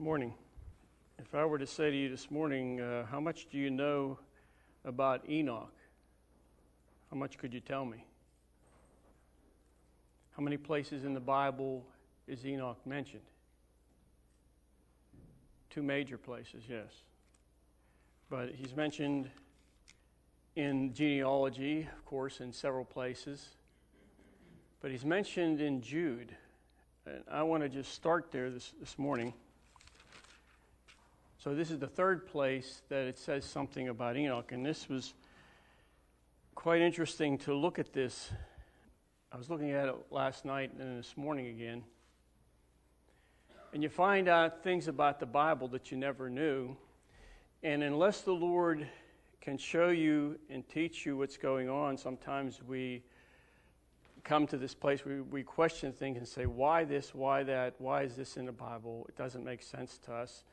Morning. If I were to say to you this morning, uh, how much do you know about Enoch? How much could you tell me? How many places in the Bible is Enoch mentioned? Two major places, yes. But he's mentioned in genealogy, of course, in several places. But he's mentioned in Jude. And I want to just start there this, this morning. So, this is the third place that it says something about Enoch. And this was quite interesting to look at this. I was looking at it last night and this morning again. And you find out things about the Bible that you never knew. And unless the Lord can show you and teach you what's going on, sometimes we come to this place where we question things and say, why this, why that, why is this in the Bible? It doesn't make sense to us.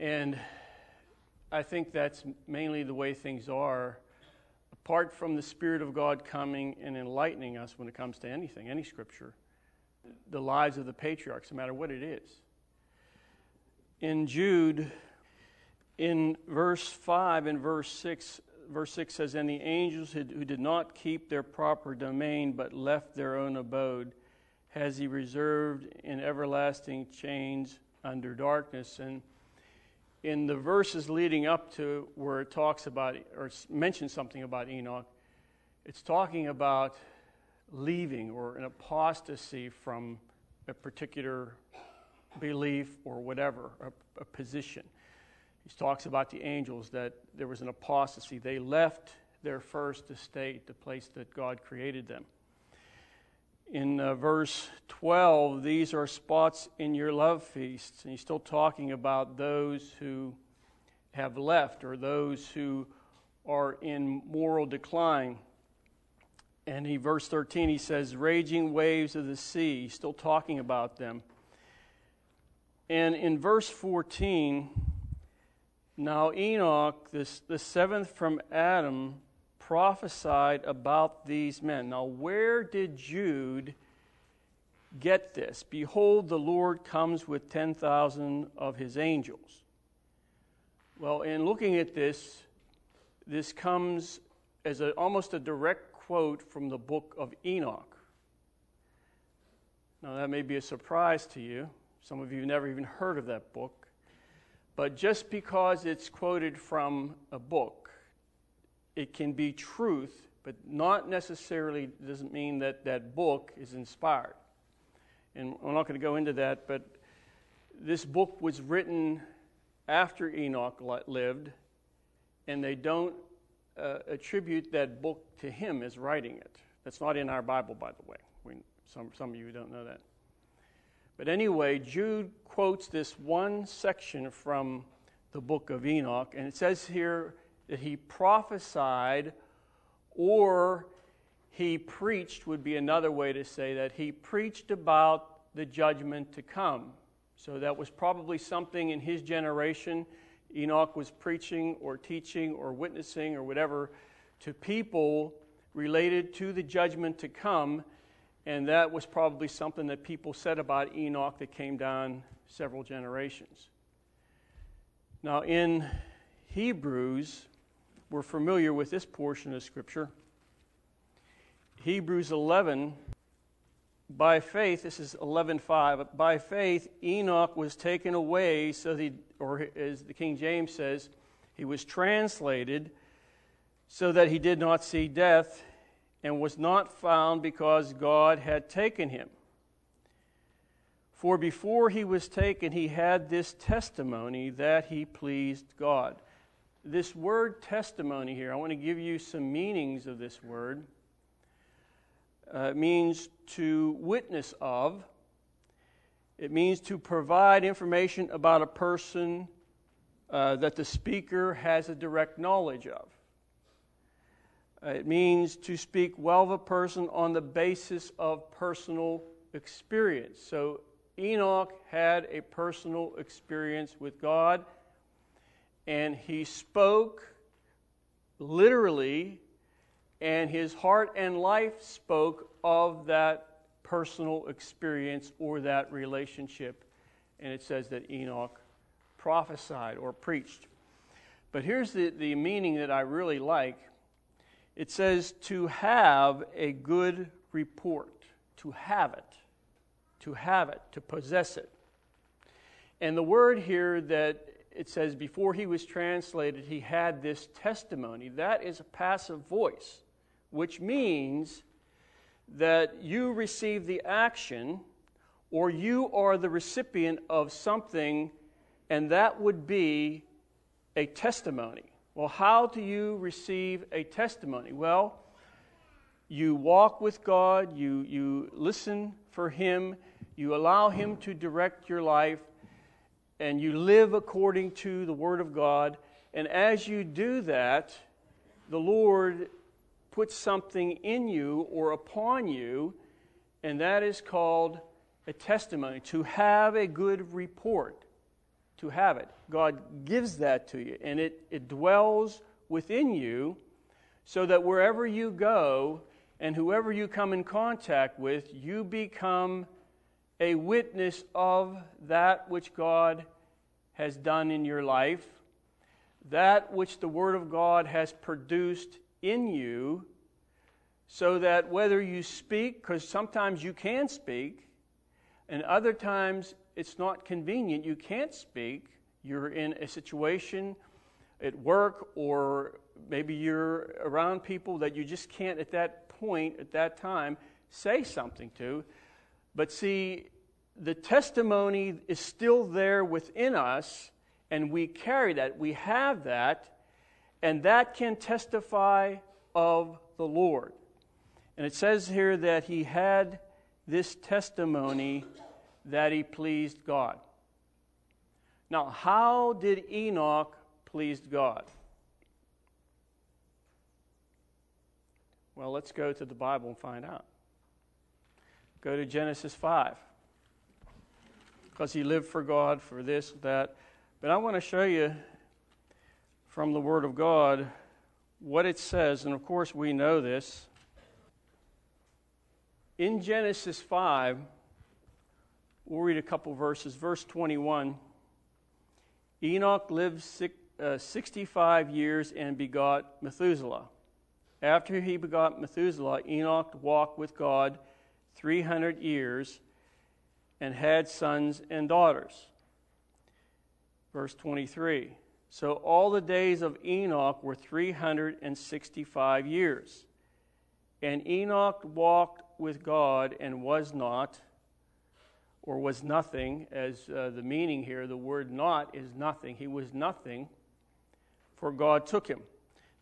And I think that's mainly the way things are, apart from the Spirit of God coming and enlightening us when it comes to anything, any scripture, the lives of the patriarchs, no matter what it is. In Jude, in verse 5 and verse 6, verse 6 says, And the angels who did not keep their proper domain but left their own abode, has he reserved in everlasting chains under darkness. And in the verses leading up to where it talks about or mentions something about Enoch, it's talking about leaving or an apostasy from a particular belief or whatever, a, a position. He talks about the angels that there was an apostasy. They left their first estate, the place that God created them in uh, verse 12, these are spots in your love feasts. And he's still talking about those who have left or those who are in moral decline. And he, verse 13, he says, raging waves of the sea. He's still talking about them. And in verse 14, now Enoch, this, the seventh from Adam, prophesied about these men. Now, where did Jude get this? Behold, the Lord comes with 10,000 of his angels. Well, in looking at this, this comes as a, almost a direct quote from the book of Enoch. Now, that may be a surprise to you. Some of you have never even heard of that book. But just because it's quoted from a book it can be truth, but not necessarily doesn't mean that that book is inspired. And I'm not going to go into that, but this book was written after Enoch lived, and they don't uh, attribute that book to him as writing it. That's not in our Bible, by the way. We, some, some of you don't know that. But anyway, Jude quotes this one section from the book of Enoch, and it says here that he prophesied or he preached, would be another way to say that. He preached about the judgment to come. So that was probably something in his generation. Enoch was preaching or teaching or witnessing or whatever to people related to the judgment to come. And that was probably something that people said about Enoch that came down several generations. Now, in Hebrews, we're familiar with this portion of Scripture. Hebrews 11, by faith, this is 11.5, by faith Enoch was taken away so that, or as the King James says, he was translated so that he did not see death and was not found because God had taken him. For before he was taken, he had this testimony that he pleased God this word testimony here, I want to give you some meanings of this word. Uh, it means to witness of, it means to provide information about a person uh, that the speaker has a direct knowledge of. Uh, it means to speak well of a person on the basis of personal experience. So Enoch had a personal experience with God and he spoke literally, and his heart and life spoke of that personal experience or that relationship. and it says that Enoch prophesied or preached. But here's the, the meaning that I really like it says to have a good report, to have it, to have it, to possess it. And the word here that it says before he was translated, he had this testimony. That is a passive voice, which means that you receive the action or you are the recipient of something, and that would be a testimony. Well, how do you receive a testimony? Well, you walk with God, you, you listen for Him, you allow Him to direct your life, and you live according to the Word of God. And as you do that, the Lord puts something in you or upon you, and that is called a testimony, to have a good report, to have it. God gives that to you, and it, it dwells within you so that wherever you go and whoever you come in contact with, you become a witness of that which God has done in your life, that which the Word of God has produced in you, so that whether you speak, because sometimes you can speak, and other times it's not convenient, you can't speak, you're in a situation at work, or maybe you're around people that you just can't at that point, at that time, say something to. But see, the testimony is still there within us, and we carry that. We have that, and that can testify of the Lord. And it says here that he had this testimony that he pleased God. Now, how did Enoch please God? Well, let's go to the Bible and find out. Go to Genesis 5 because he lived for God, for this, that. But I want to show you from the Word of God what it says, and of course we know this. In Genesis 5, we'll read a couple verses. Verse 21 Enoch lived six, uh, 65 years and begot Methuselah. After he begot Methuselah, Enoch walked with God 300 years and had sons and daughters. Verse 23 So all the days of Enoch were 365 years. And Enoch walked with God and was not, or was nothing, as uh, the meaning here, the word not is nothing. He was nothing, for God took him.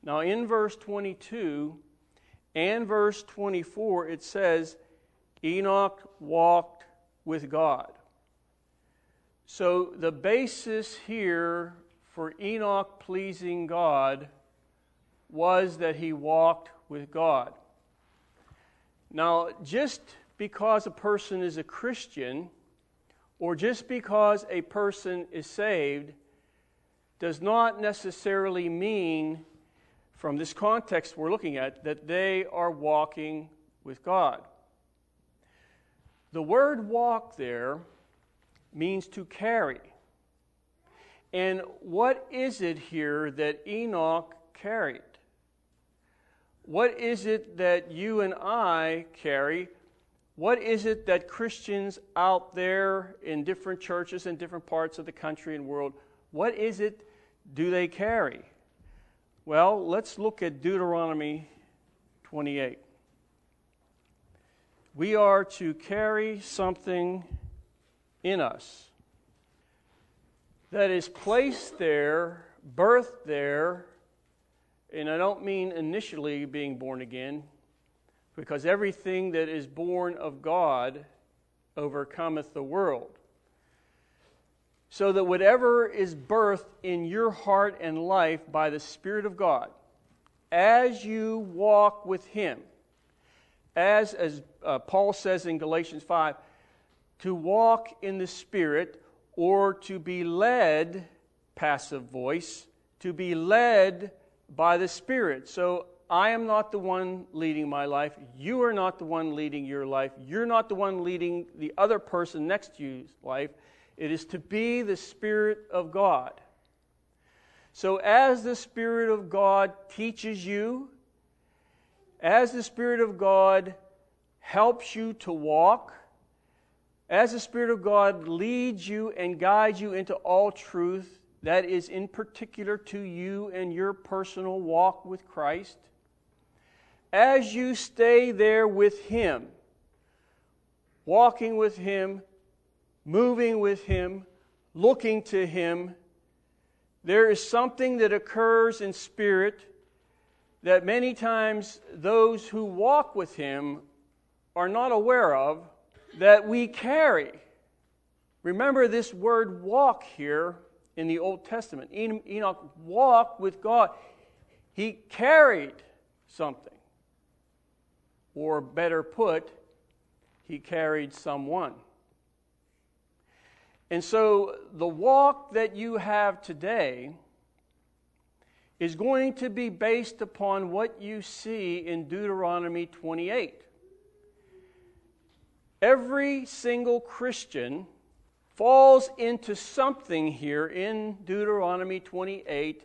Now, in verse 22 and verse 24, it says, Enoch walked with God. So the basis here for Enoch pleasing God was that he walked with God. Now, just because a person is a Christian, or just because a person is saved, does not necessarily mean, from this context we're looking at, that they are walking with God. The word walk there means to carry. And what is it here that Enoch carried? What is it that you and I carry? What is it that Christians out there in different churches in different parts of the country and world, what is it do they carry? Well, let's look at Deuteronomy 28 we are to carry something in us that is placed there, birthed there, and I don't mean initially being born again, because everything that is born of God overcometh the world. So that whatever is birthed in your heart and life by the Spirit of God, as you walk with Him, as, as uh, Paul says in Galatians 5, to walk in the Spirit or to be led, passive voice, to be led by the Spirit. So I am not the one leading my life. You are not the one leading your life. You're not the one leading the other person next to you's life. It is to be the Spirit of God. So, as the Spirit of God teaches you, as the Spirit of God helps you to walk, as the Spirit of God leads you and guides you into all truth that is in particular to you and your personal walk with Christ, as you stay there with Him, walking with Him, moving with Him, looking to Him, there is something that occurs in spirit that many times those who walk with Him are not aware of that we carry. Remember this word walk here in the Old Testament. Enoch walked with God, he carried something. Or better put, he carried someone. And so the walk that you have today is going to be based upon what you see in Deuteronomy 28. Every single Christian falls into something here in Deuteronomy 28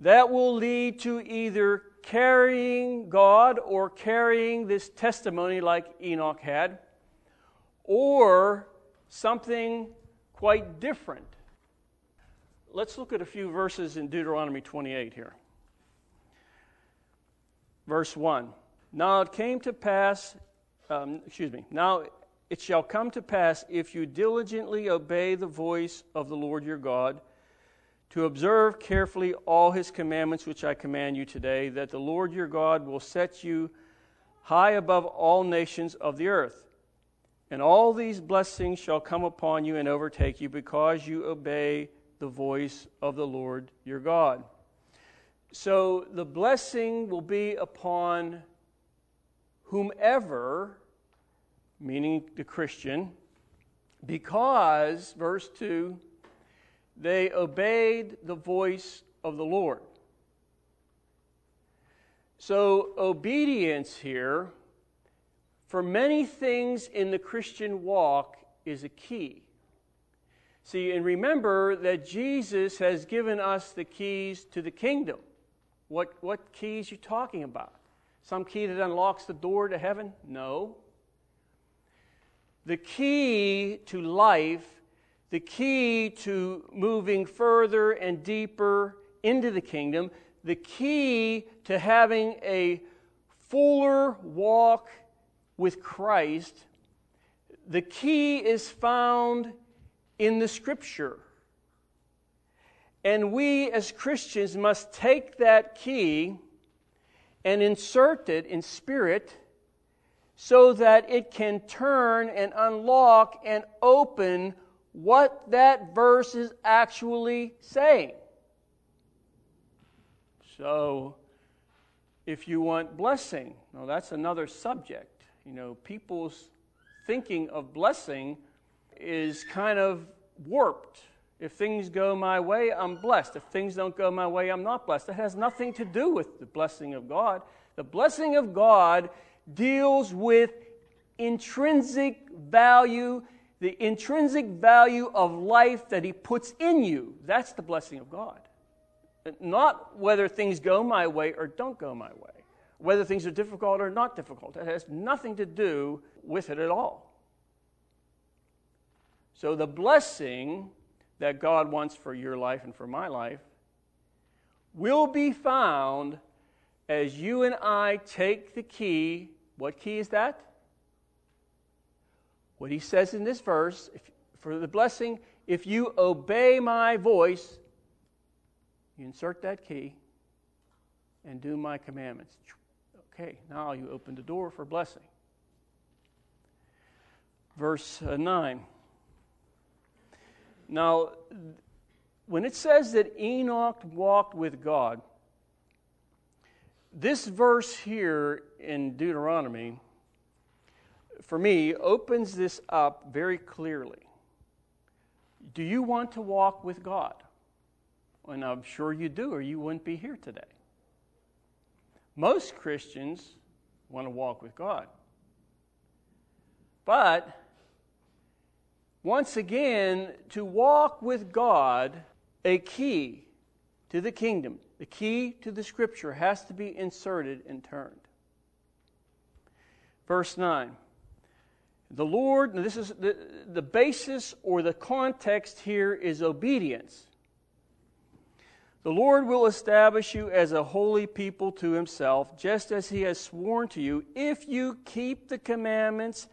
that will lead to either carrying God or carrying this testimony like Enoch had, or something quite different. Let's look at a few verses in Deuteronomy 28 here. Verse 1 Now it came to pass um, excuse me. Now it shall come to pass if you diligently obey the voice of the Lord your God, to observe carefully all his commandments which I command you today, that the Lord your God will set you high above all nations of the earth. And all these blessings shall come upon you and overtake you because you obey the voice of the Lord your God. So the blessing will be upon whomever, meaning the Christian, because, verse 2, they obeyed the voice of the Lord. So, obedience here, for many things in the Christian walk, is a key. See, and remember that Jesus has given us the keys to the kingdom. What, what keys you talking about? Some key that unlocks the door to heaven? No. The key to life, the key to moving further and deeper into the kingdom, the key to having a fuller walk with Christ, the key is found in the Scripture. And we as Christians must take that key and insert it in spirit so that it can turn and unlock and open what that verse is actually saying. So, if you want blessing, well, that's another subject. You know, people's thinking of blessing is kind of warped. If things go my way, I'm blessed. If things don't go my way, I'm not blessed. It has nothing to do with the blessing of God. The blessing of God deals with intrinsic value, the intrinsic value of life that He puts in you. That's the blessing of God. Not whether things go my way or don't go my way, whether things are difficult or not difficult. It has nothing to do with it at all. So the blessing that God wants for your life and for my life will be found as you and I take the key. What key is that? What he says in this verse if, for the blessing, if you obey my voice, you insert that key and do my commandments. Okay, now you open the door for blessing. Verse uh, 9. Now, when it says that Enoch walked with God, this verse here in Deuteronomy, for me, opens this up very clearly. Do you want to walk with God? And I'm sure you do, or you wouldn't be here today. Most Christians want to walk with God. But once again, to walk with God, a key to the kingdom, the key to the scripture has to be inserted and turned. Verse 9. The Lord, this is the, the basis or the context here is obedience. The Lord will establish you as a holy people to himself, just as he has sworn to you, if you keep the commandments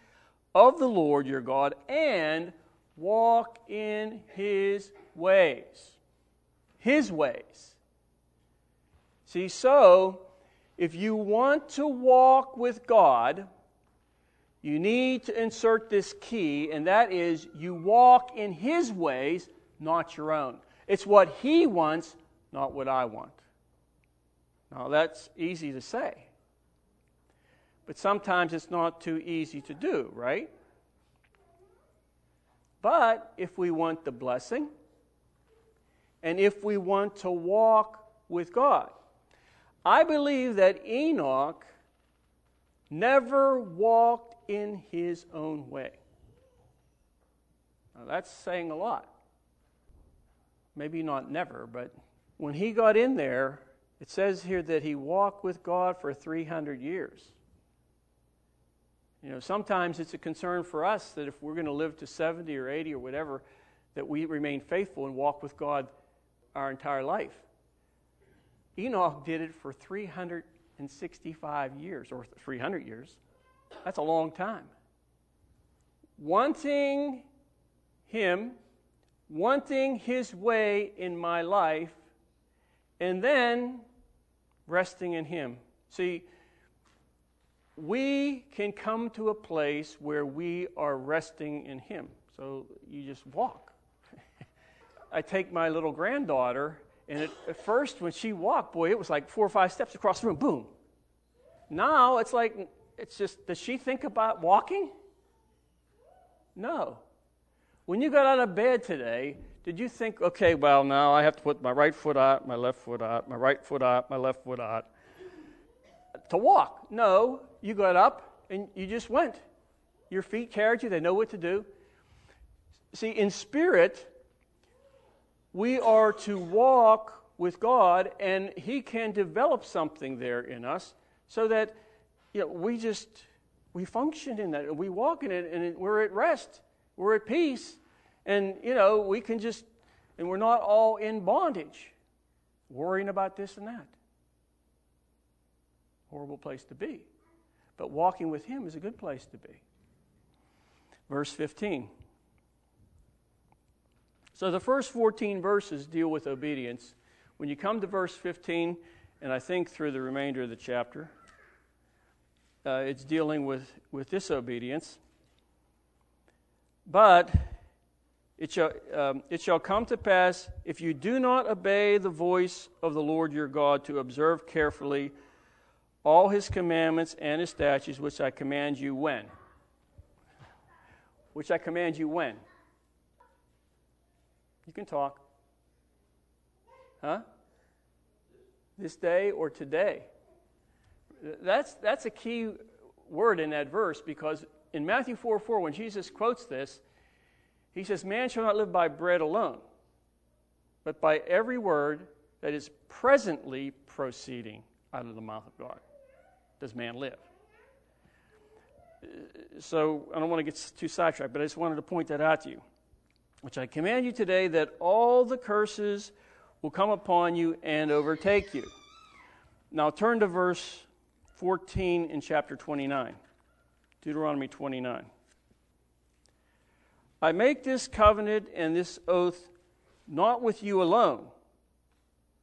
of the Lord your God and walk in his ways. His ways. See, so if you want to walk with God, you need to insert this key, and that is you walk in his ways, not your own. It's what he wants, not what I want. Now, that's easy to say. But sometimes it's not too easy to do, right? But if we want the blessing, and if we want to walk with God, I believe that Enoch never walked in his own way. Now, that's saying a lot. Maybe not never, but when he got in there, it says here that he walked with God for 300 years. You know, sometimes it's a concern for us that if we're going to live to 70 or 80 or whatever, that we remain faithful and walk with God our entire life. Enoch did it for 365 years, or 300 years. That's a long time. Wanting Him, wanting His way in my life, and then resting in Him. See, we can come to a place where we are resting in Him. So you just walk. I take my little granddaughter, and it, at first, when she walked, boy, it was like four or five steps across the room, boom. Now it's like, it's just, does she think about walking? No. When you got out of bed today, did you think, okay, well, now I have to put my right foot out, my left foot out, my right foot out, my left foot out? To walk. No, you got up and you just went. Your feet carried you, they know what to do. See, in spirit, we are to walk with God, and He can develop something there in us so that you know, we just we function in that, and we walk in it, and we're at rest, we're at peace, and you know we can just, and we're not all in bondage, worrying about this and that. Horrible place to be. But walking with Him is a good place to be. Verse 15. So the first 14 verses deal with obedience. When you come to verse 15, and I think through the remainder of the chapter, uh, it's dealing with, with disobedience. But it shall, um, it shall come to pass if you do not obey the voice of the Lord your God to observe carefully all his commandments and his statutes, which I command you when? Which I command you when? You can talk. Huh? This day or today? That's, that's a key word in that verse because in Matthew 4 4, when Jesus quotes this, he says, Man shall not live by bread alone, but by every word that is presently proceeding out of the mouth of God does man live. So I don't want to get too sidetracked, but I just wanted to point that out to you. Which I command you today that all the curses will come upon you and overtake you. Now turn to verse 14 in chapter 29. Deuteronomy 29. I make this covenant and this oath not with you alone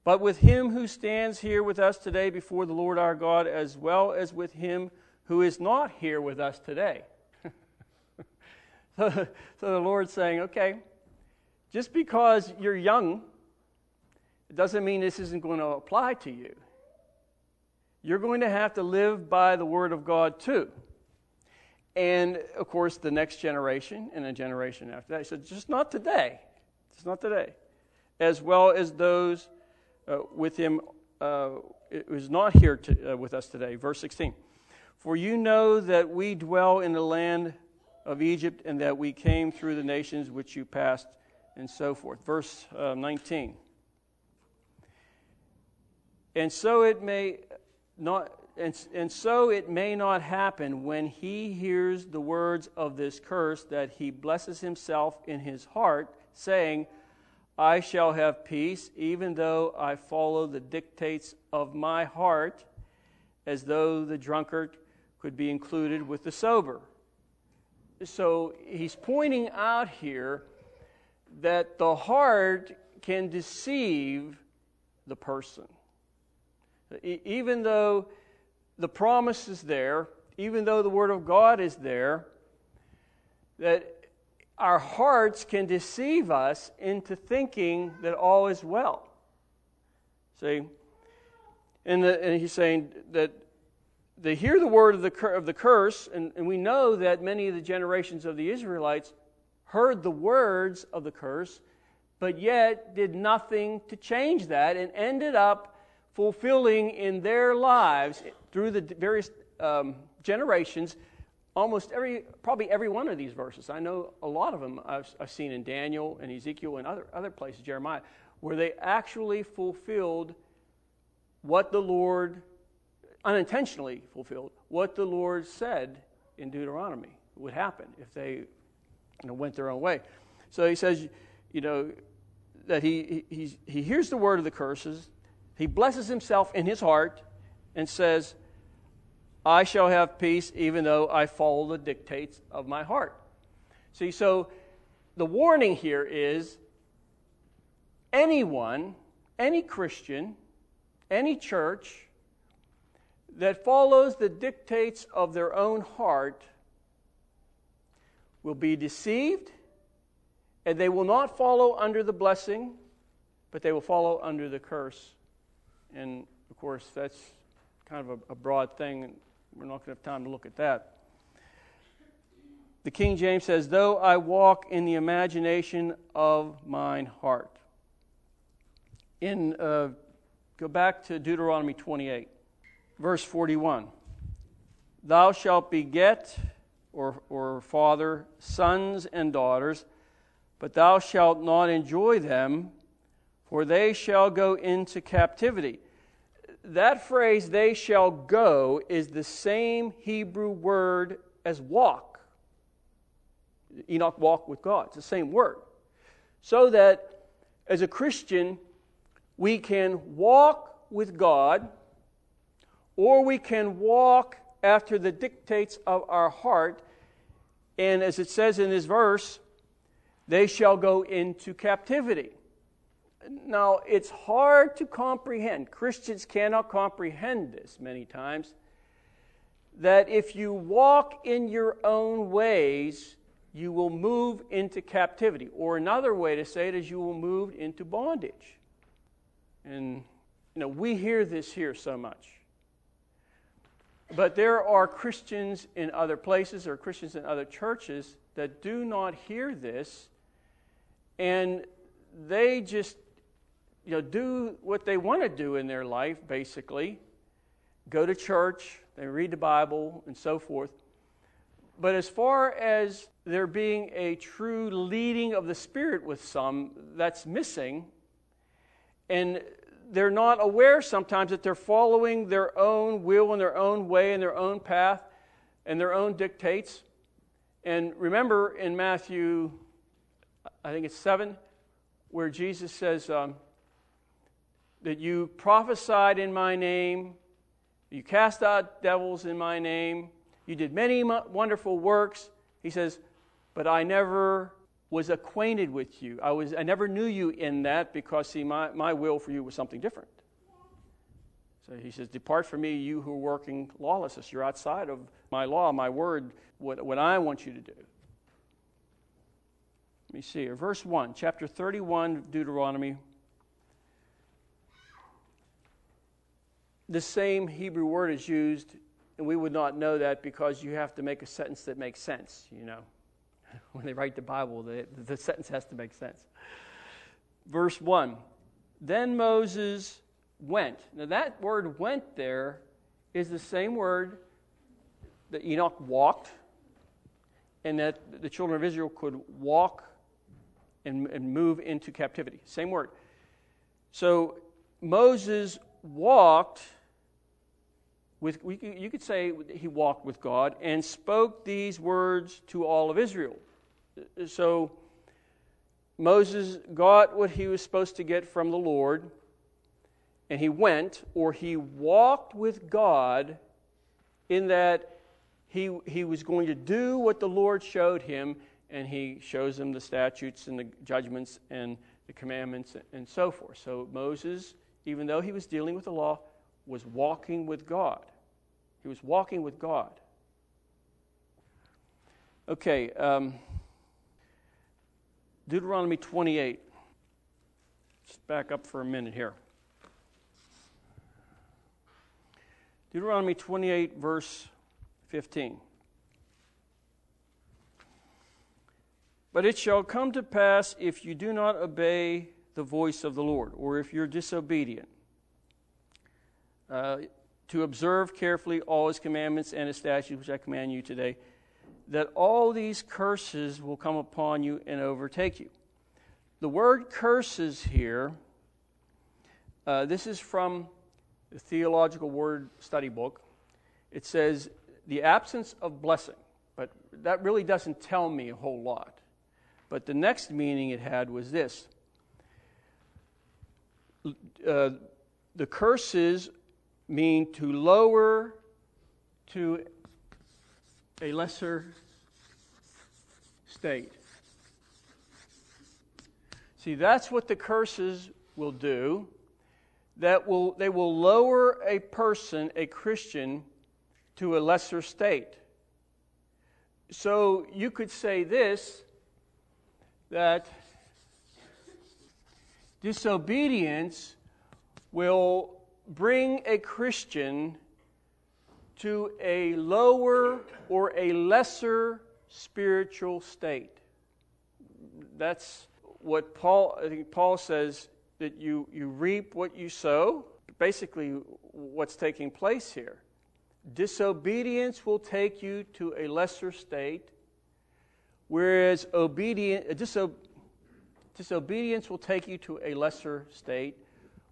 but with him who stands here with us today before the Lord our God, as well as with him who is not here with us today. so, the Lord's saying, okay, just because you're young, it doesn't mean this isn't going to apply to you. You're going to have to live by the Word of God too. And of course, the next generation and a generation after that. He said, just not today. Just not today. As well as those uh, with him uh, is not here to, uh, with us today. Verse 16. For you know that we dwell in the land of Egypt, and that we came through the nations which you passed, and so forth. Verse uh, 19. And so it may not. And, and so it may not happen when he hears the words of this curse that he blesses himself in his heart, saying, I shall have peace, even though I follow the dictates of my heart, as though the drunkard could be included with the sober. So he's pointing out here that the heart can deceive the person. Even though the promise is there, even though the Word of God is there, that our hearts can deceive us into thinking that all is well. See? And, the, and he's saying that they hear the word of the, of the curse, and, and we know that many of the generations of the Israelites heard the words of the curse, but yet did nothing to change that and ended up fulfilling in their lives through the various um, generations almost every probably every one of these verses. I know a lot of them i've, I've seen in daniel and ezekiel and other, other places jeremiah where they actually fulfilled what the lord unintentionally fulfilled what the lord said in deuteronomy would happen if they you know, went their own way. So he says you know that he, he, he hears the word of the curses he blesses himself in his heart and says, I shall have peace even though I follow the dictates of my heart. See, so the warning here is anyone, any Christian, any church that follows the dictates of their own heart will be deceived and they will not follow under the blessing, but they will follow under the curse and of course, that's kind of a, a broad thing, we're not going to have time to look at that. The King James says, Though I walk in the imagination of mine heart. In, uh, go back to Deuteronomy 28, verse 41. Thou shalt beget or, or father sons and daughters, but thou shalt not enjoy them, for they shall go into captivity that phrase, they shall go, is the same Hebrew word as walk. Enoch walked with God. It's the same word. So that as a Christian, we can walk with God or we can walk after the dictates of our heart. And as it says in this verse, they shall go into captivity. Now, it's hard to comprehend. Christians cannot comprehend this many times. That if you walk in your own ways, you will move into captivity. Or another way to say it is you will move into bondage. And, you know, we hear this here so much. But there are Christians in other places or Christians in other churches that do not hear this, and they just you know, do what they want to do in their life, basically go to church, they read the Bible, and so forth. But as far as there being a true leading of the Spirit with some, that's missing. And they're not aware sometimes that they're following their own will and their own way and their own path and their own dictates. And remember in Matthew, I think it's 7, where Jesus says, um, that you prophesied in my name, you cast out devils in my name, you did many wonderful works. He says, but I never was acquainted with you. I, was, I never knew you in that because, see, my, my will for you was something different. So he says, Depart from me, you who are working lawlessness. You're outside of my law, my word, what, what I want you to do. Let me see here. Verse 1, chapter 31, Deuteronomy, the same Hebrew word is used, and we would not know that because you have to make a sentence that makes sense, you know. When they write the Bible, the, the sentence has to make sense. Verse 1 Then Moses went. Now, that word went there is the same word that Enoch walked, and that the children of Israel could walk and, and move into captivity. Same word. So Moses walked with, you could say he walked with God and spoke these words to all of Israel. So Moses got what he was supposed to get from the Lord, and he went, or he walked with God in that he, he was going to do what the Lord showed him, and he shows him the statutes and the judgments and the commandments and so forth. So Moses, even though he was dealing with the law, was walking with God. He was walking with God. Okay, um, Deuteronomy 28. Just back up for a minute here. Deuteronomy 28, verse 15. But it shall come to pass if you do not obey the voice of the Lord, or if you're disobedient, uh, to observe carefully all his commandments and his statutes, which I command you today, that all these curses will come upon you and overtake you. The word curses here, uh, this is from the Theological Word Study Book. It says the absence of blessing, but that really doesn't tell me a whole lot. But the next meaning it had was this uh, the curses mean to lower to a lesser state. See, that's what the curses will do. That will they will lower a person, a Christian, to a lesser state. So you could say this that disobedience will bring a Christian to a lower or a lesser spiritual state. That's what Paul, I think Paul says that you, you reap what you sow. Basically, what's taking place here. Disobedience will take you to a lesser state, whereas obedient, diso, disobedience will take you to a lesser state,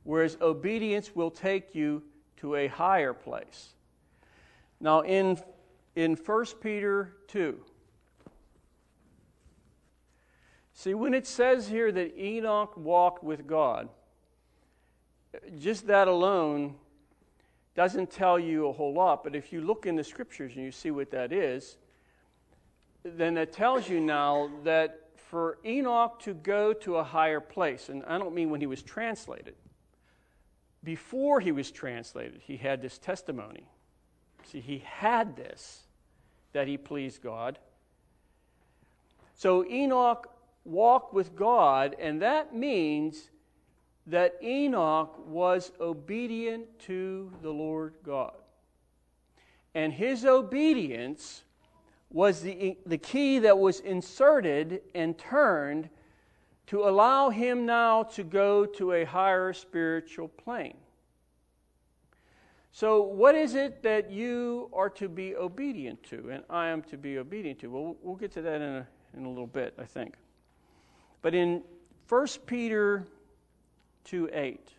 whereas obedience will take you to a higher place. Now, in, in 1 Peter 2, see, when it says here that Enoch walked with God, just that alone doesn't tell you a whole lot, but if you look in the scriptures and you see what that is, then it tells you now that for Enoch to go to a higher place, and I don't mean when he was translated, before he was translated, he had this testimony. See, he had this that he pleased God. So Enoch walked with God, and that means that Enoch was obedient to the Lord God. And his obedience was the, the key that was inserted and turned to allow him now to go to a higher spiritual plane. So, what is it that you are to be obedient to, and I am to be obedient to? Well, we'll get to that in a, in a little bit, I think. But in 1 Peter 2 8,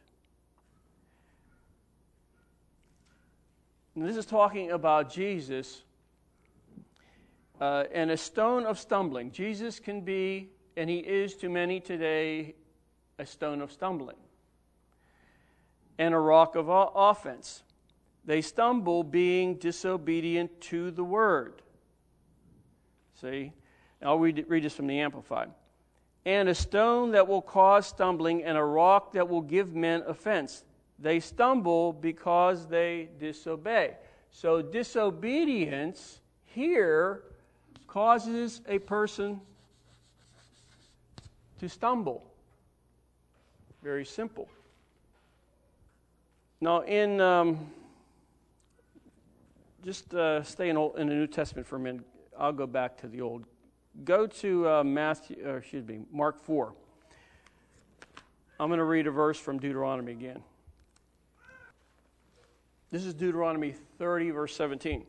and this is talking about Jesus uh, and a stone of stumbling. Jesus can be, and he is to many today, a stone of stumbling and a rock of offense. They stumble being disobedient to the word. See? I'll read, read this from the Amplified. And a stone that will cause stumbling, and a rock that will give men offense. They stumble because they disobey. So, disobedience here causes a person to stumble. Very simple. Now, in um, just uh, stay in, old, in, the New Testament for a minute. I'll go back to the Old. Go to uh, Matthew, or excuse me, Mark 4. I'm going to read a verse from Deuteronomy again. This is Deuteronomy 30, verse 17.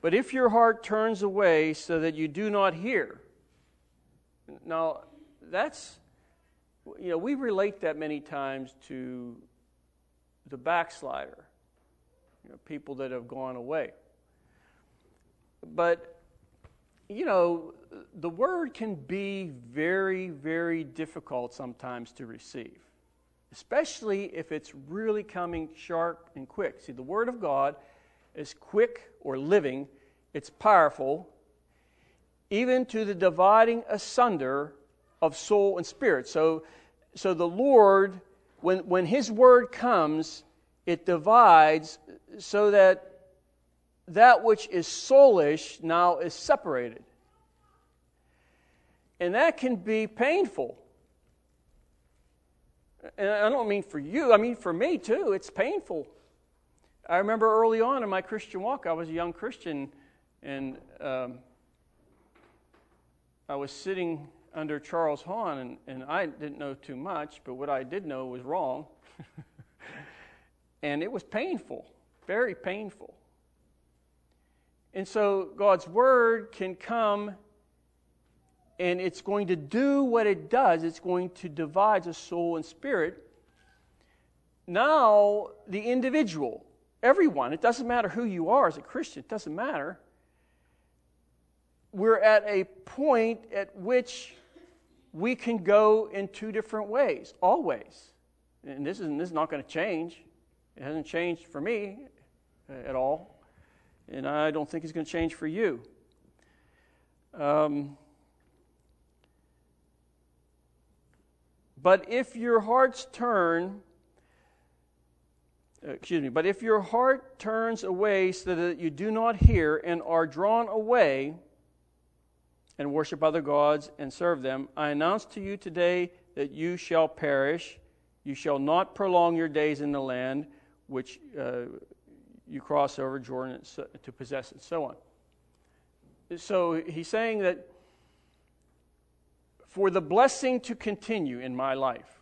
But if your heart turns away so that you do not hear, now that's, you know, we relate that many times to the backslider, you know, people that have gone away. But, you know, the word can be very, very difficult sometimes to receive, especially if it's really coming sharp and quick. See, the word of God is quick or living, it's powerful, even to the dividing asunder of soul and spirit. So, so the Lord, when, when His word comes, it divides so that that which is soulish now is separated. And that can be painful. And I don't mean for you, I mean for me too. It's painful. I remember early on in my Christian walk, I was a young Christian, and um, I was sitting under Charles Hahn, and, and I didn't know too much, but what I did know was wrong. and it was painful, very painful. And so God's Word can come and it's going to do what it does it's going to divide the soul and spirit. Now, the individual, Everyone. It doesn't matter who you are as a Christian, it doesn't matter. We're at a point at which we can go in two different ways, always. And this is, this is not going to change. It hasn't changed for me at all. And I don't think it's going to change for you. Um, but if your hearts turn uh, excuse me, but if your heart turns away so that you do not hear and are drawn away and worship other gods and serve them, I announce to you today that you shall perish. You shall not prolong your days in the land which uh, you cross over Jordan to possess, and so on. So he's saying that for the blessing to continue in my life,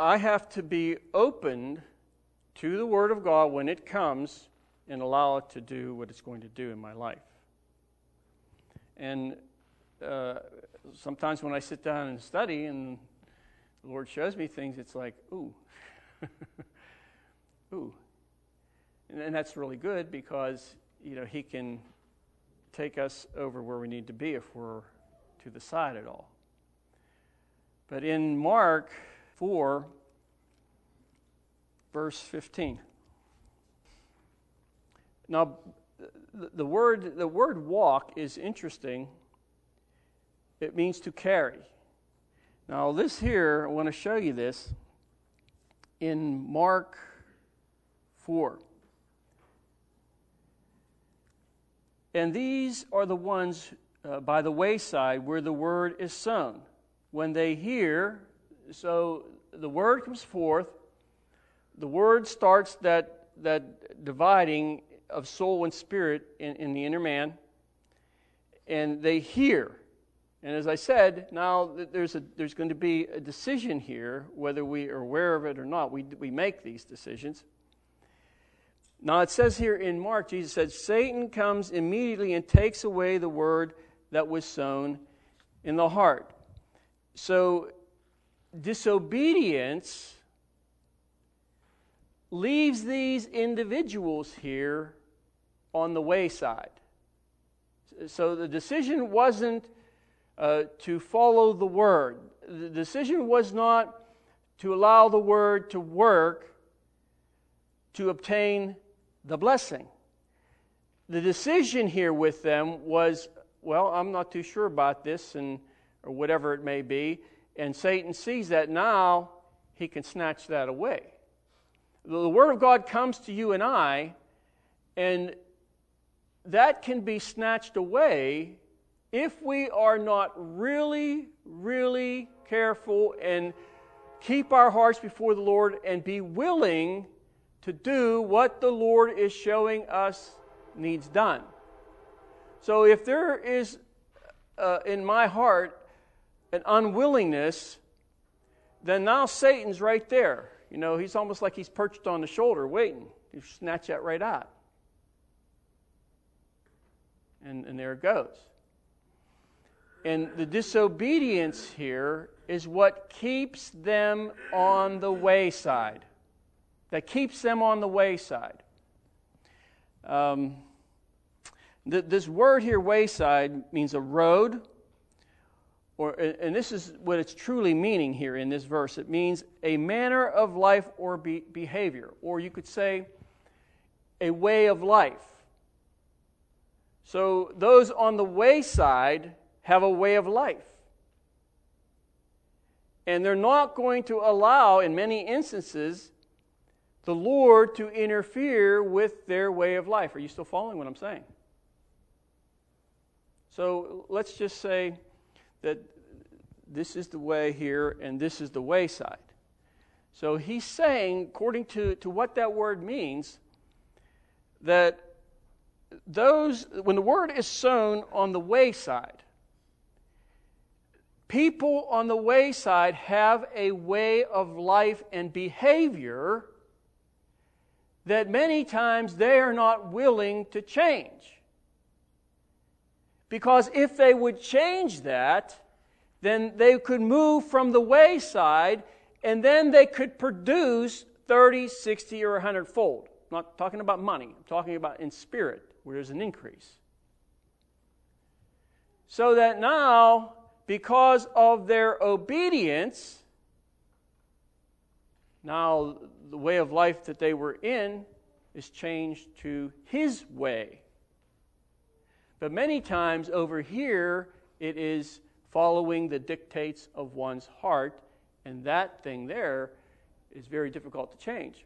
I have to be opened to the Word of God when it comes and allow it to do what it's going to do in my life. And uh, sometimes when I sit down and study and the Lord shows me things, it's like, ooh, ooh. And, and that's really good because, you know, He can take us over where we need to be if we're to the side at all. But in Mark, 4, verse 15. Now, the word, the word walk is interesting. It means to carry. Now, this here, I want to show you this in Mark 4. And these are the ones uh, by the wayside where the word is sown. When they hear, so the word comes forth, the word starts that, that dividing of soul and spirit in, in the inner man, and they hear. And as I said, now there's, a, there's going to be a decision here, whether we are aware of it or not. We, we make these decisions. Now it says here in Mark, Jesus said, Satan comes immediately and takes away the word that was sown in the heart. So disobedience leaves these individuals here on the wayside. So the decision wasn't uh, to follow the word, the decision was not to allow the word to work to obtain the blessing. The decision here with them was, well, I'm not too sure about this, and or whatever it may be. And Satan sees that now he can snatch that away. The Word of God comes to you and I, and that can be snatched away if we are not really, really careful and keep our hearts before the Lord and be willing to do what the Lord is showing us needs done. So if there is uh, in my heart an unwillingness, then now Satan's right there. You know, he's almost like he's perched on the shoulder waiting to snatch that right out. And, and there it goes. And the disobedience here is what keeps them on the wayside. That keeps them on the wayside. Um, th- this word here, wayside, means a road, or, and this is what it's truly meaning here in this verse. It means a manner of life or be- behavior, or you could say a way of life. So those on the wayside have a way of life. And they're not going to allow, in many instances, the Lord to interfere with their way of life. Are you still following what I'm saying? So let's just say that this is the way here and this is the wayside. So he's saying, according to, to what that word means, that those, when the word is sown on the wayside, people on the wayside have a way of life and behavior that many times they are not willing to change. Because if they would change that, then they could move from the wayside and then they could produce 30, 60, or 100 fold. I'm not talking about money, I'm talking about in spirit, where there's an increase. So that now, because of their obedience, now the way of life that they were in is changed to His way. But many times over here, it is following the dictates of one's heart, and that thing there is very difficult to change.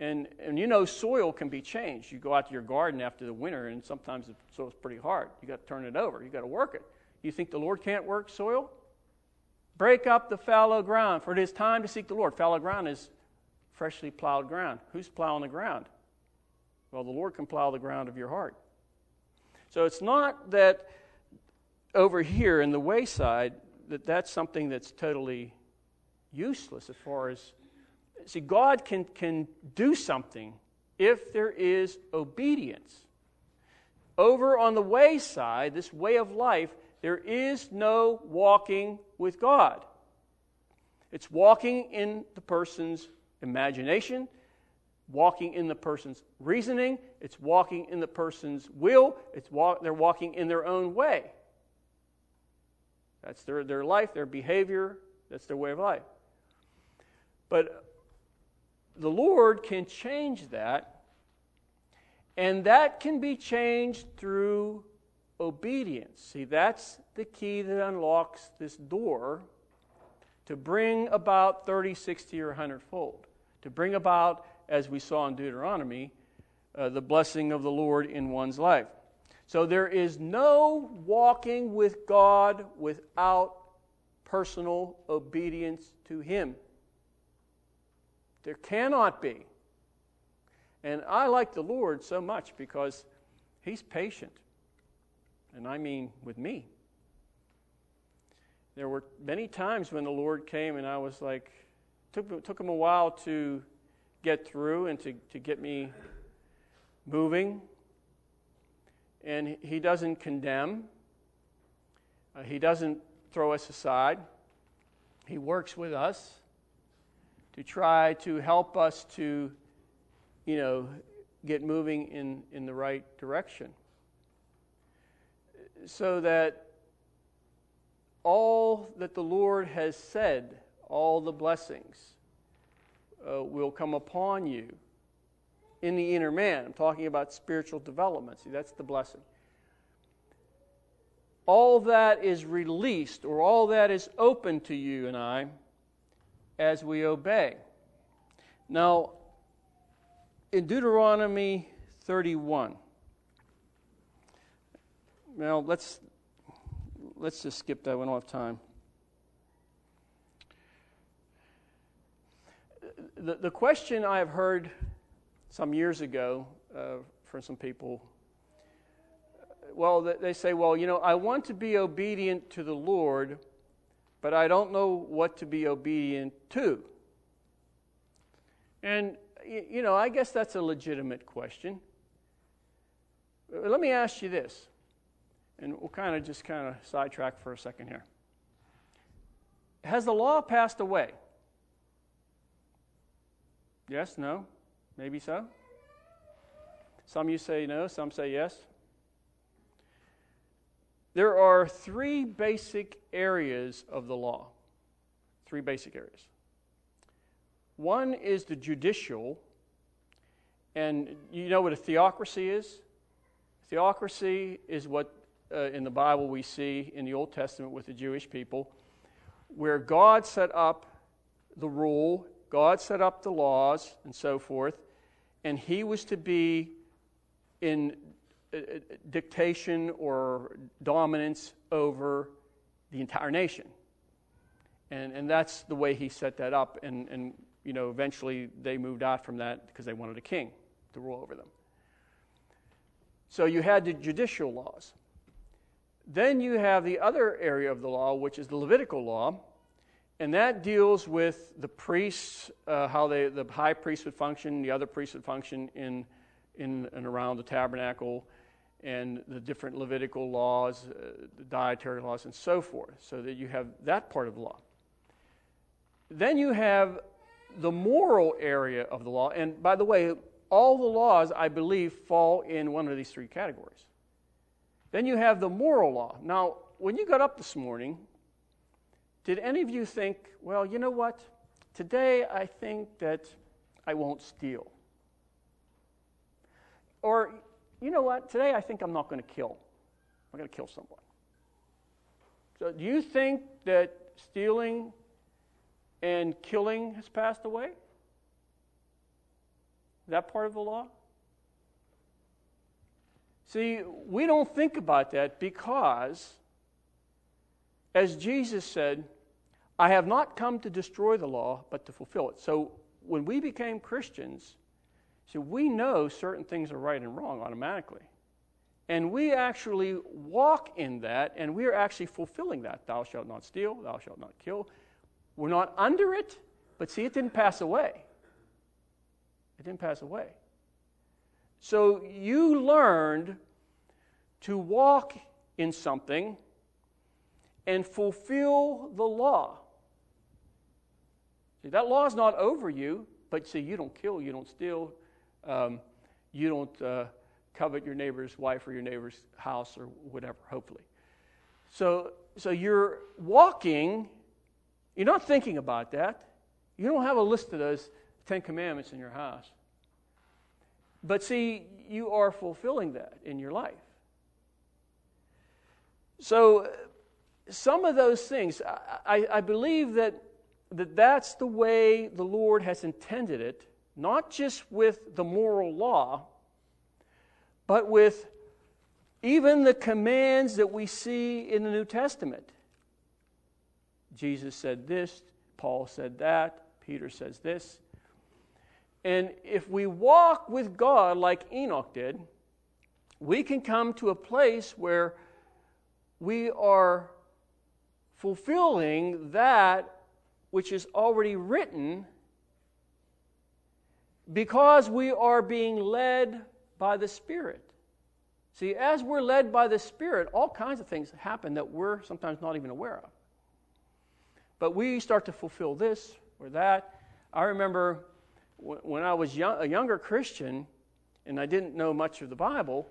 And, and you know, soil can be changed. You go out to your garden after the winter, and sometimes the soil's pretty hard. You got to turn it over. You got to work it. You think the Lord can't work soil? Break up the fallow ground, for it is time to seek the Lord. Fallow ground is freshly plowed ground. Who's plowing the ground? Well, the Lord can plow the ground of your heart. So it's not that over here in the wayside that that's something that's totally useless as far as See, God can, can do something if there is obedience. Over on the wayside, this way of life, there is no walking with God. It's walking in the person's imagination, walking in the person's reasoning, it's walking in the person's will, it's walk, they're walking in their own way. That's their, their life, their behavior, that's their way of life. But the Lord can change that, and that can be changed through obedience. See, that's the key that unlocks this door to bring about 30, 60, or 100 fold. To bring about, as we saw in Deuteronomy, uh, the blessing of the Lord in one's life. So there is no walking with God without personal obedience to Him. There cannot be. And I like the Lord so much because He's patient. And I mean with me. There were many times when the Lord came and I was like, took, took him a while to get through and to, to get me moving. And He doesn't condemn, uh, He doesn't throw us aside. He works with us to try to help us to, you know, get moving in, in the right direction. So that all that the Lord has said, all the blessings, uh, will come upon you in the inner man. I'm talking about spiritual development. See, that's the blessing. All that is released, or all that is open to you and I, as we obey. Now, in Deuteronomy 31, now let's let's just skip that. We don't have time. The, the question I have heard some years ago uh, from some people well, they say, well, you know, I want to be obedient to the Lord, but I don't know what to be obedient to. And, you know, I guess that's a legitimate question. Uh, let me ask you this and we'll kind of just kind of sidetrack for a second here. Has the law passed away? Yes, no, maybe so. Some you say no, some say yes. There are three basic areas of the law. Three basic areas. One is the judicial, and you know what a theocracy is? Theocracy is what uh, in the Bible we see in the Old Testament with the Jewish people, where God set up the rule, God set up the laws, and so forth, and He was to be in dictation or dominance over the entire nation. And, and that's the way he set that up. And, and, you know, eventually they moved out from that because they wanted a king to rule over them. So you had the judicial laws. Then you have the other area of the law, which is the Levitical law, and that deals with the priests, uh, how they, the high priest would function, the other priests would function in, in and around the tabernacle, and the different Levitical laws, uh, the dietary laws, and so forth, so that you have that part of the law. Then you have the moral area of the law, and by the way, all the laws, I believe, fall in one of these three categories. Then you have the moral law. Now, when you got up this morning, did any of you think, well, you know what? Today I think that I won't steal. Or, you know what? Today I think I'm not going to kill. I'm going to kill someone. So, do you think that stealing and killing has passed away? That part of the law? See, we don't think about that because, as Jesus said, I have not come to destroy the law, but to fulfill it. So when we became Christians, see, we know certain things are right and wrong automatically. And we actually walk in that, and we are actually fulfilling that. Thou shalt not steal, thou shalt not kill. We're not under it, but see, it didn't pass away. It didn't pass away. So you learned to walk in something and fulfill the law. See, that law is not over you, but see, you don't kill, you don't steal, um, you don't uh, covet your neighbor's wife or your neighbor's house or whatever, hopefully. So, so you're walking, you're not thinking about that. You don't have a list of those Ten Commandments in your house. But see, you are fulfilling that in your life. So, some of those things, I, I, believe that, that that's the way the Lord has intended it, not just with the moral law, but with even the commands that we see in the New Testament. Jesus said this, Paul said that, Peter says this. And if we walk with God like Enoch did, we can come to a place where we are fulfilling that which is already written because we are being led by the Spirit. See, as we're led by the Spirit, all kinds of things happen that we're sometimes not even aware of. But we start to fulfill this or that. I remember when I was young, a younger Christian and I didn't know much of the Bible,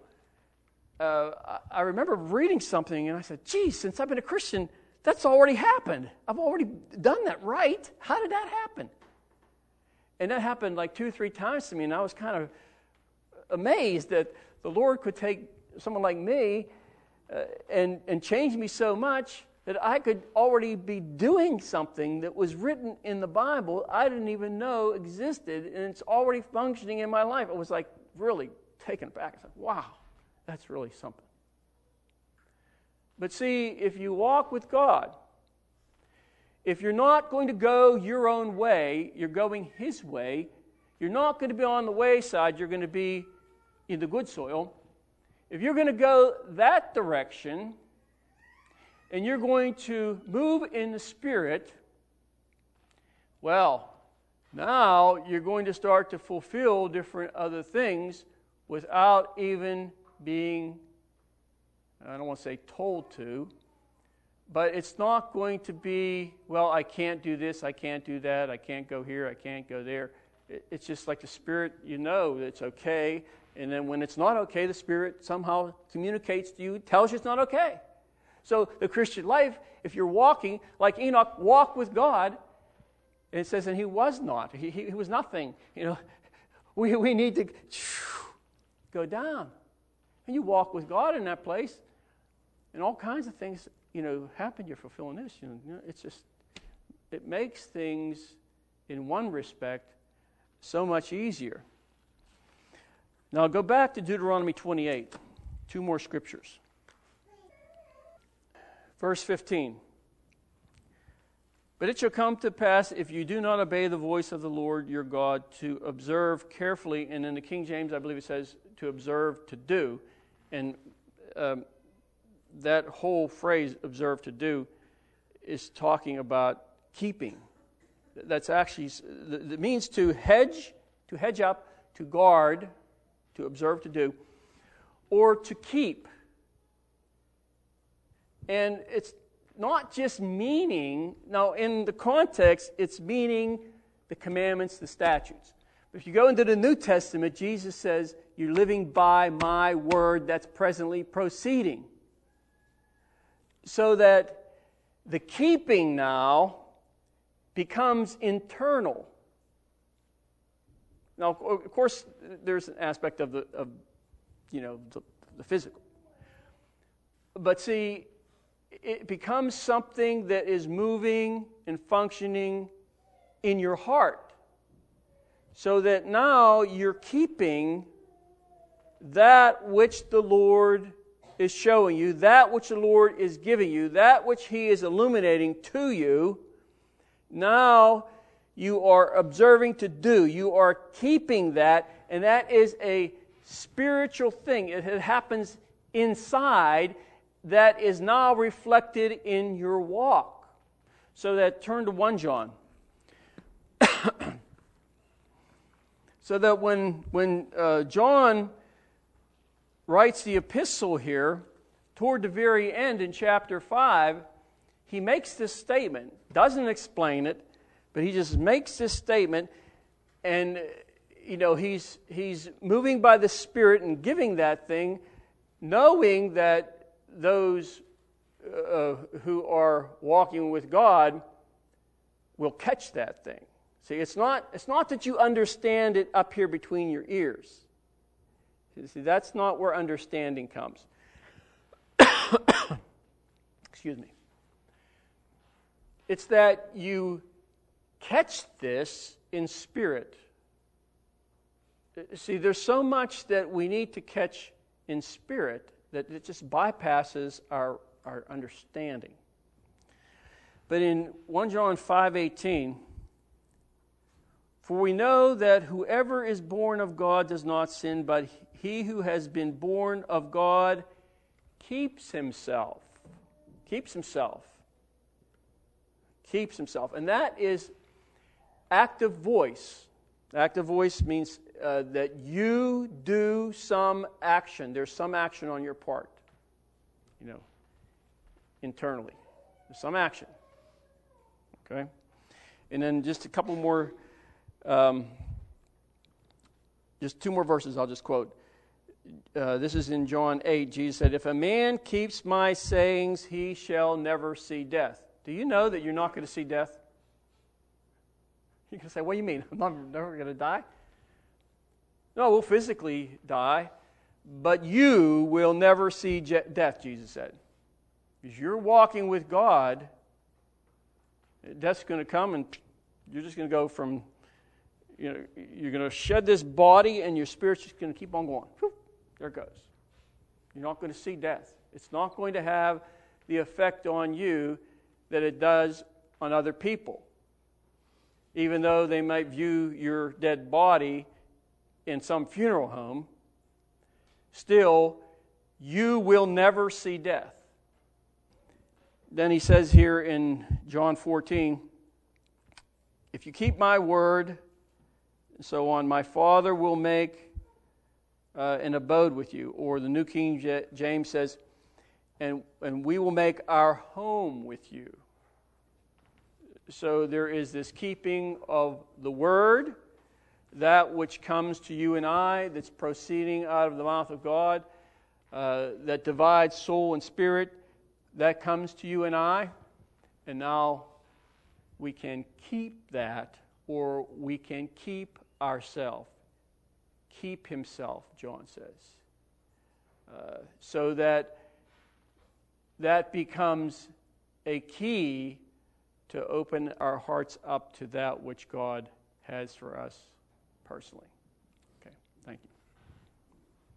uh, I remember reading something and I said, geez, since I've been a Christian, that's already happened. I've already done that right. How did that happen? And that happened like two three times to me, and I was kind of amazed that the Lord could take someone like me uh, and, and change me so much that I could already be doing something that was written in the Bible I didn't even know existed, and it's already functioning in my life. It was like really taken aback. I said, wow, that's really something. But see, if you walk with God, if you're not going to go your own way, you're going His way, you're not going to be on the wayside, you're going to be in the good soil. If you're going to go that direction, and you're going to move in the Spirit, well, now you're going to start to fulfill different other things without even being I don't want to say told to, but it's not going to be, well, I can't do this, I can't do that, I can't go here, I can't go there. It's just like the Spirit, you know it's okay. And then when it's not okay, the Spirit somehow communicates to you, tells you it's not okay. So the Christian life, if you're walking like Enoch walk with God, and it says, and he was not, he, he, he was nothing. You know, we, we need to go down. And you walk with God in that place, and all kinds of things, you know, happen. You're fulfilling this. You know, it's just, it makes things, in one respect, so much easier. Now go back to Deuteronomy 28, two more scriptures. Verse 15. But it shall come to pass if you do not obey the voice of the Lord your God to observe carefully, and in the King James, I believe it says to observe to do. And um, that whole phrase, observe to do, is talking about keeping. That's actually, it means to hedge, to hedge up, to guard, to observe to do, or to keep. And it's not just meaning, now in the context, it's meaning the commandments, the statutes. But if you go into the New Testament, Jesus says, You're living by my word that's presently proceeding. So that the keeping now becomes internal. Now, of course, there's an aspect of the, of, you know, the, the physical. But see, it becomes something that is moving and functioning in your heart. So that now you're keeping that which the Lord is showing you, that which the Lord is giving you, that which He is illuminating to you. Now you are observing to do. You are keeping that, and that is a spiritual thing. It happens inside that is now reflected in your walk. So that turn to 1 John. so that when, when uh, John writes the epistle here, toward the very end in chapter 5, he makes this statement, doesn't explain it, but he just makes this statement, and you know, he's, he's moving by the Spirit and giving that thing, knowing that those uh, who are walking with God will catch that thing. See, it's not, it's not that you understand it up here between your ears. See, that's not where understanding comes. Excuse me. It's that you catch this in spirit. See, there's so much that we need to catch in spirit that it just bypasses our, our understanding. But in 1 John 5:18, for we know that whoever is born of God does not sin, but he who has been born of God keeps himself. Keeps himself. Keeps himself. And that is active voice. Active voice means uh, that you do some action. There's some action on your part, you know, internally. There's some action. Okay? And then just a couple more, um, just two more verses I'll just quote. Uh, this is in John 8. Jesus said, If a man keeps my sayings, he shall never see death. Do you know that you're not going to see death? You can say, What do you mean? I'm never going to die? No, we'll physically die, but you will never see death, Jesus said. Because you're walking with God, death's going to come and you're just going to go from, you know, you're going to shed this body and your spirit's just going to keep on going. Whew, there it goes. You're not going to see death. It's not going to have the effect on you that it does on other people. Even though they might view your dead body in some funeral home, still, you will never see death. Then he says here in John 14, if you keep my word, and so on, my Father will make uh, an abode with you. Or the New King James says, and, and we will make our home with you. So there is this keeping of the word, that which comes to you and I, that's proceeding out of the mouth of God, uh, that divides soul and spirit, that comes to you and I. And now we can keep that, or we can keep ourselves. Keep himself, John says. Uh, so that that becomes a key to open our hearts up to that which God has for us personally. Okay, thank you.